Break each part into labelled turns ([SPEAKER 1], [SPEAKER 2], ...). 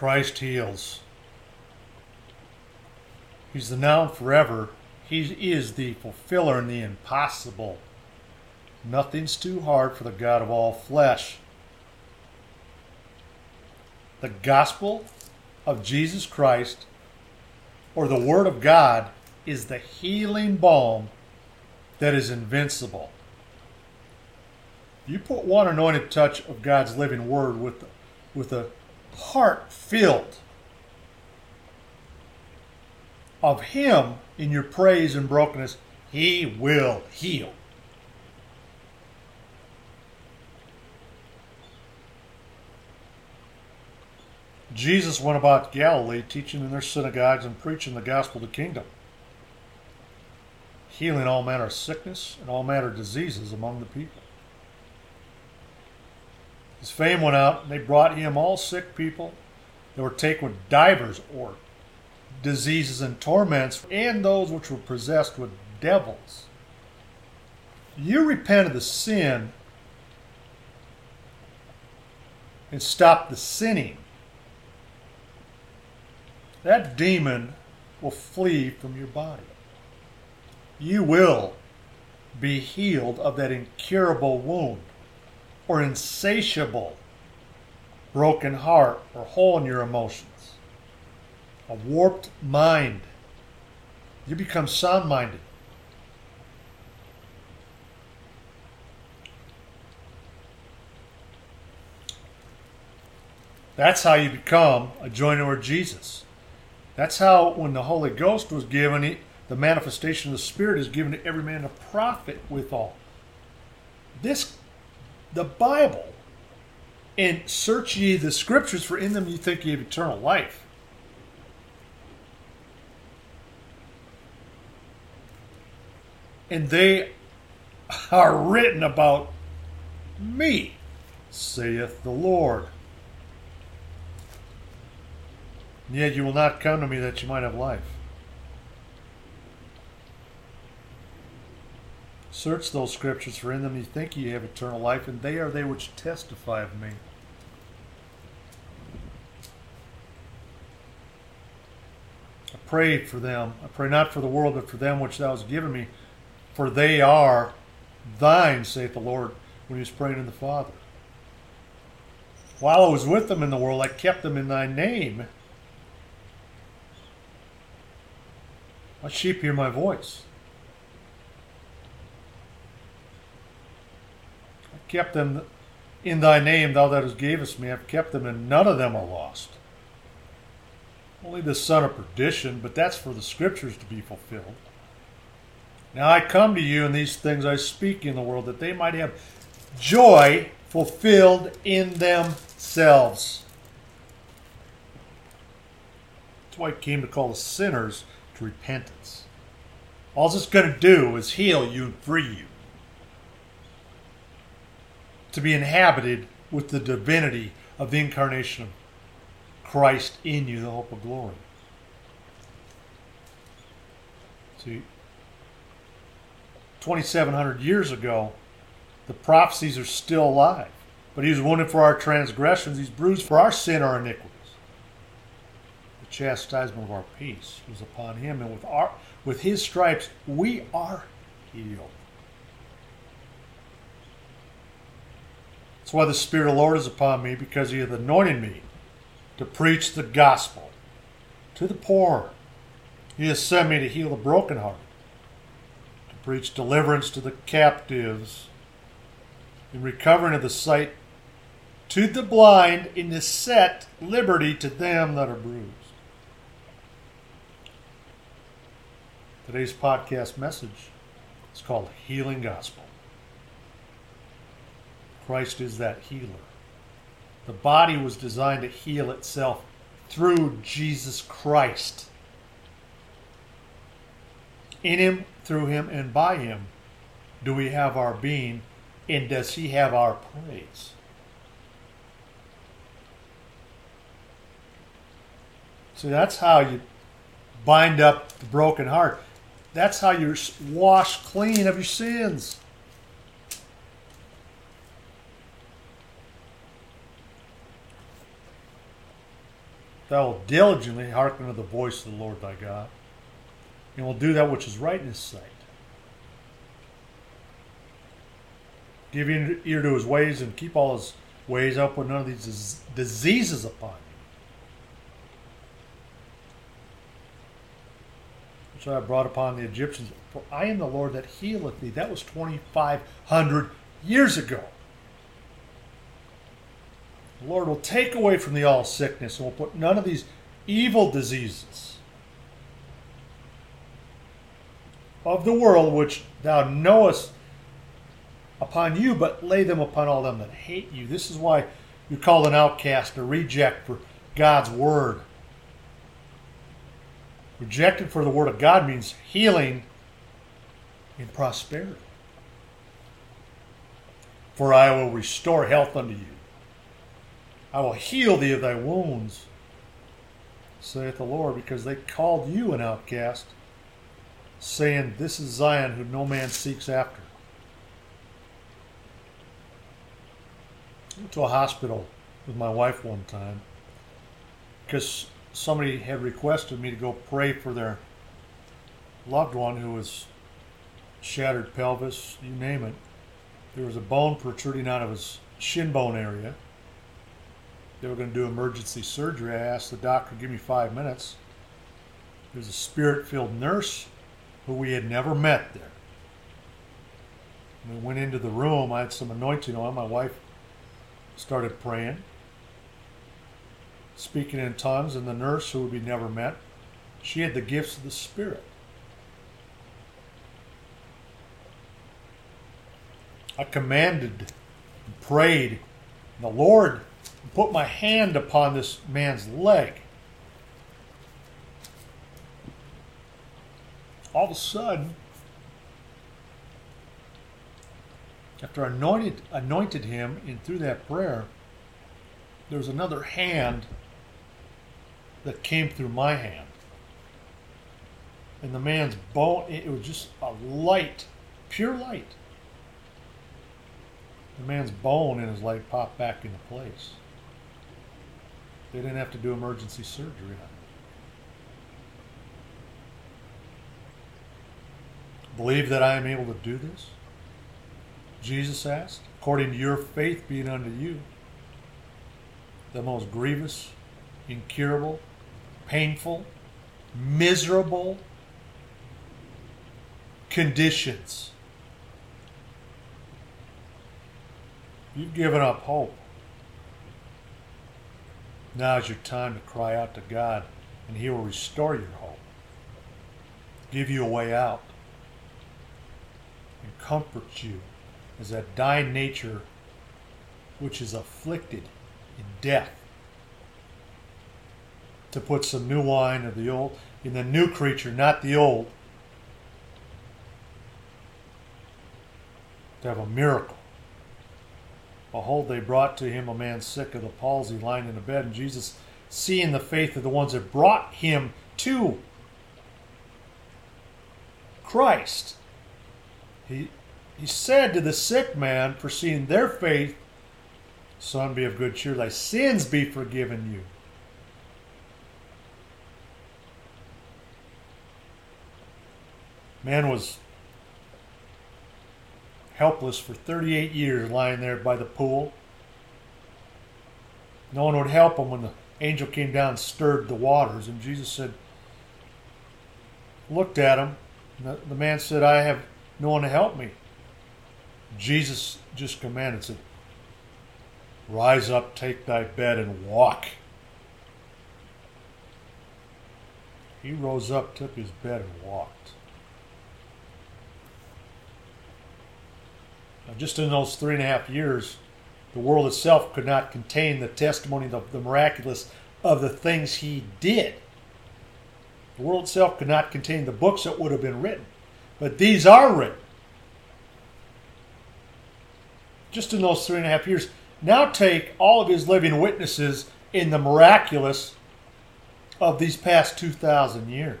[SPEAKER 1] Christ heals. He's the now and forever. He is the fulfiller in the impossible. Nothing's too hard for the God of all flesh. The gospel of Jesus Christ, or the Word of God, is the healing balm that is invincible. You put one anointed touch of God's living Word with, with a heart filled of Him in your praise and brokenness, He will heal. Jesus went about Galilee teaching in their synagogues and preaching the gospel of the kingdom, healing all manner of sickness and all manner of diseases among the people. His fame went out, and they brought him all sick people that were taken with divers or diseases and torments, and those which were possessed with devils. You repent of the sin and stop the sinning. That demon will flee from your body. You will be healed of that incurable wound or insatiable broken heart or hole in your emotions a warped mind. You become sound minded. That's how you become a joiner with Jesus. That's how, when the Holy Ghost was given, the manifestation of the Spirit is given to every man a profit withal. This, the Bible, and search ye the Scriptures, for in them you think ye have eternal life. and they are written about me, saith the Lord. And yet you will not come to me that you might have life. Search those scriptures, for in them you think you have eternal life, and they are they which testify of me. I pray for them. I pray not for the world, but for them which thou hast given me for they are thine, saith the Lord, when he was praying to the Father. While I was with them in the world, I kept them in thy name. My sheep hear my voice. Kept them in thy name, thou that gavest me. I've kept them, and none of them are lost. Only the son of perdition, but that's for the scriptures to be fulfilled. Now I come to you, and these things I speak in the world, that they might have joy fulfilled in themselves. That's why he came to call the sinners to repentance. All it's going to do is heal you and free you. To be inhabited with the divinity of the incarnation of Christ in you, the hope of glory. See, 2,700 years ago, the prophecies are still alive. But he was wounded for our transgressions, he's bruised for our sin, our iniquities. The chastisement of our peace was upon him, and with our with his stripes we are healed. That's why the Spirit of the Lord is upon me, because he hath anointed me to preach the gospel to the poor. He has sent me to heal the brokenhearted to preach deliverance to the captives, in recovering of the sight to the blind, and to set liberty to them that are bruised. Today's podcast message is called Healing Gospel. Christ is that healer. The body was designed to heal itself through Jesus Christ. In him through him and by him do we have our being, and does he have our praise? See, that's how you bind up the broken heart. That's how you're washed clean of your sins. Thou wilt diligently hearken to the voice of the Lord thy God, and will do that which is right in his sight. Give ear to his ways and keep all his ways up with none of these diseases upon you. Which I brought upon the Egyptians. For I am the Lord that healeth thee. That was 2,500 years ago. The Lord will take away from thee all sickness and will put none of these evil diseases of the world which thou knowest upon you, but lay them upon all them that hate you. This is why you're called an outcast, a reject for God's word. Rejected for the word of God means healing and prosperity. For I will restore health unto you. I will heal thee of thy wounds, saith the Lord, because they called you an outcast, saying, This is Zion, whom no man seeks after. went to a hospital with my wife one time because somebody had requested me to go pray for their loved one who was shattered pelvis, you name it. There was a bone protruding out of his shin bone area. They were going to do emergency surgery. I asked the doctor to give me five minutes. There's a spirit filled nurse who we had never met there. We went into the room. I had some anointing on. My wife started praying, speaking in tongues, and the nurse, who we never met, she had the gifts of the Spirit. I commanded and prayed, the Lord put my hand upon this man's leg. All of a sudden, after I anointed, anointed him and through that prayer, there was another hand that came through my hand. And the man's bone, it was just a light, pure light. The man's bone in his leg popped back into place. They didn't have to do emergency surgery on him. Believe that I am able to do this? Jesus asked, according to your faith being unto you, the most grievous, incurable, painful, miserable conditions. You've given up hope. Now is your time to cry out to God, and He will restore your hope, give you a way out, and comfort you as that dying nature which is afflicted in death to put some new wine of the old in the new creature, not the old, to have a miracle. Behold, they brought to him a man sick of the palsy lying in a bed, and Jesus, seeing the faith of the ones that brought him to Christ, he he said to the sick man, foreseeing their faith, Son, be of good cheer, thy sins be forgiven you. Man was helpless for 38 years lying there by the pool. No one would help him when the angel came down and stirred the waters. And Jesus said, looked at him. The, the man said, I have no one to help me. Jesus just commanded, said, Rise up, take thy bed, and walk. He rose up, took his bed, and walked. Just in those three and a half years, the world itself could not contain the testimony of the miraculous of the things he did. The world itself could not contain the books that would have been written. But these are written just in those three and a half years. Now take all of his living witnesses in the miraculous of these past 2,000 years.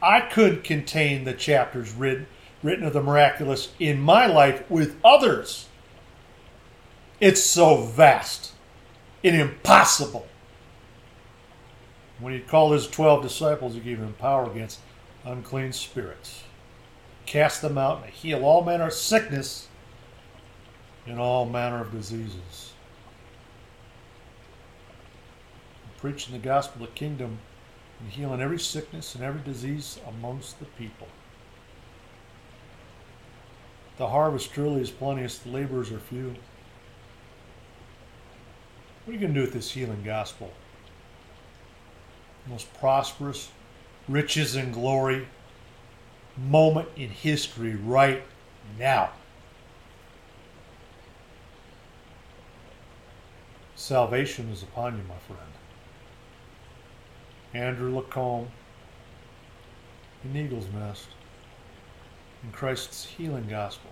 [SPEAKER 1] I couldn't contain the chapters written, written of the miraculous in my life with others. It's so vast. and impossible. When he called his twelve disciples, he gave them power against unclean spirits, cast them out, and heal all manner of sickness and all manner of diseases. Preaching the gospel of the kingdom and healing every sickness and every disease amongst the people. The harvest truly is plenteous, the laborers are few. What are you going to do with this healing gospel? most prosperous, riches and glory moment in history right now. Salvation is upon you, my friend. Andrew LaCombe in Eagle's Nest in Christ's healing gospel.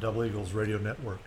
[SPEAKER 1] Double Eagles Radio Network.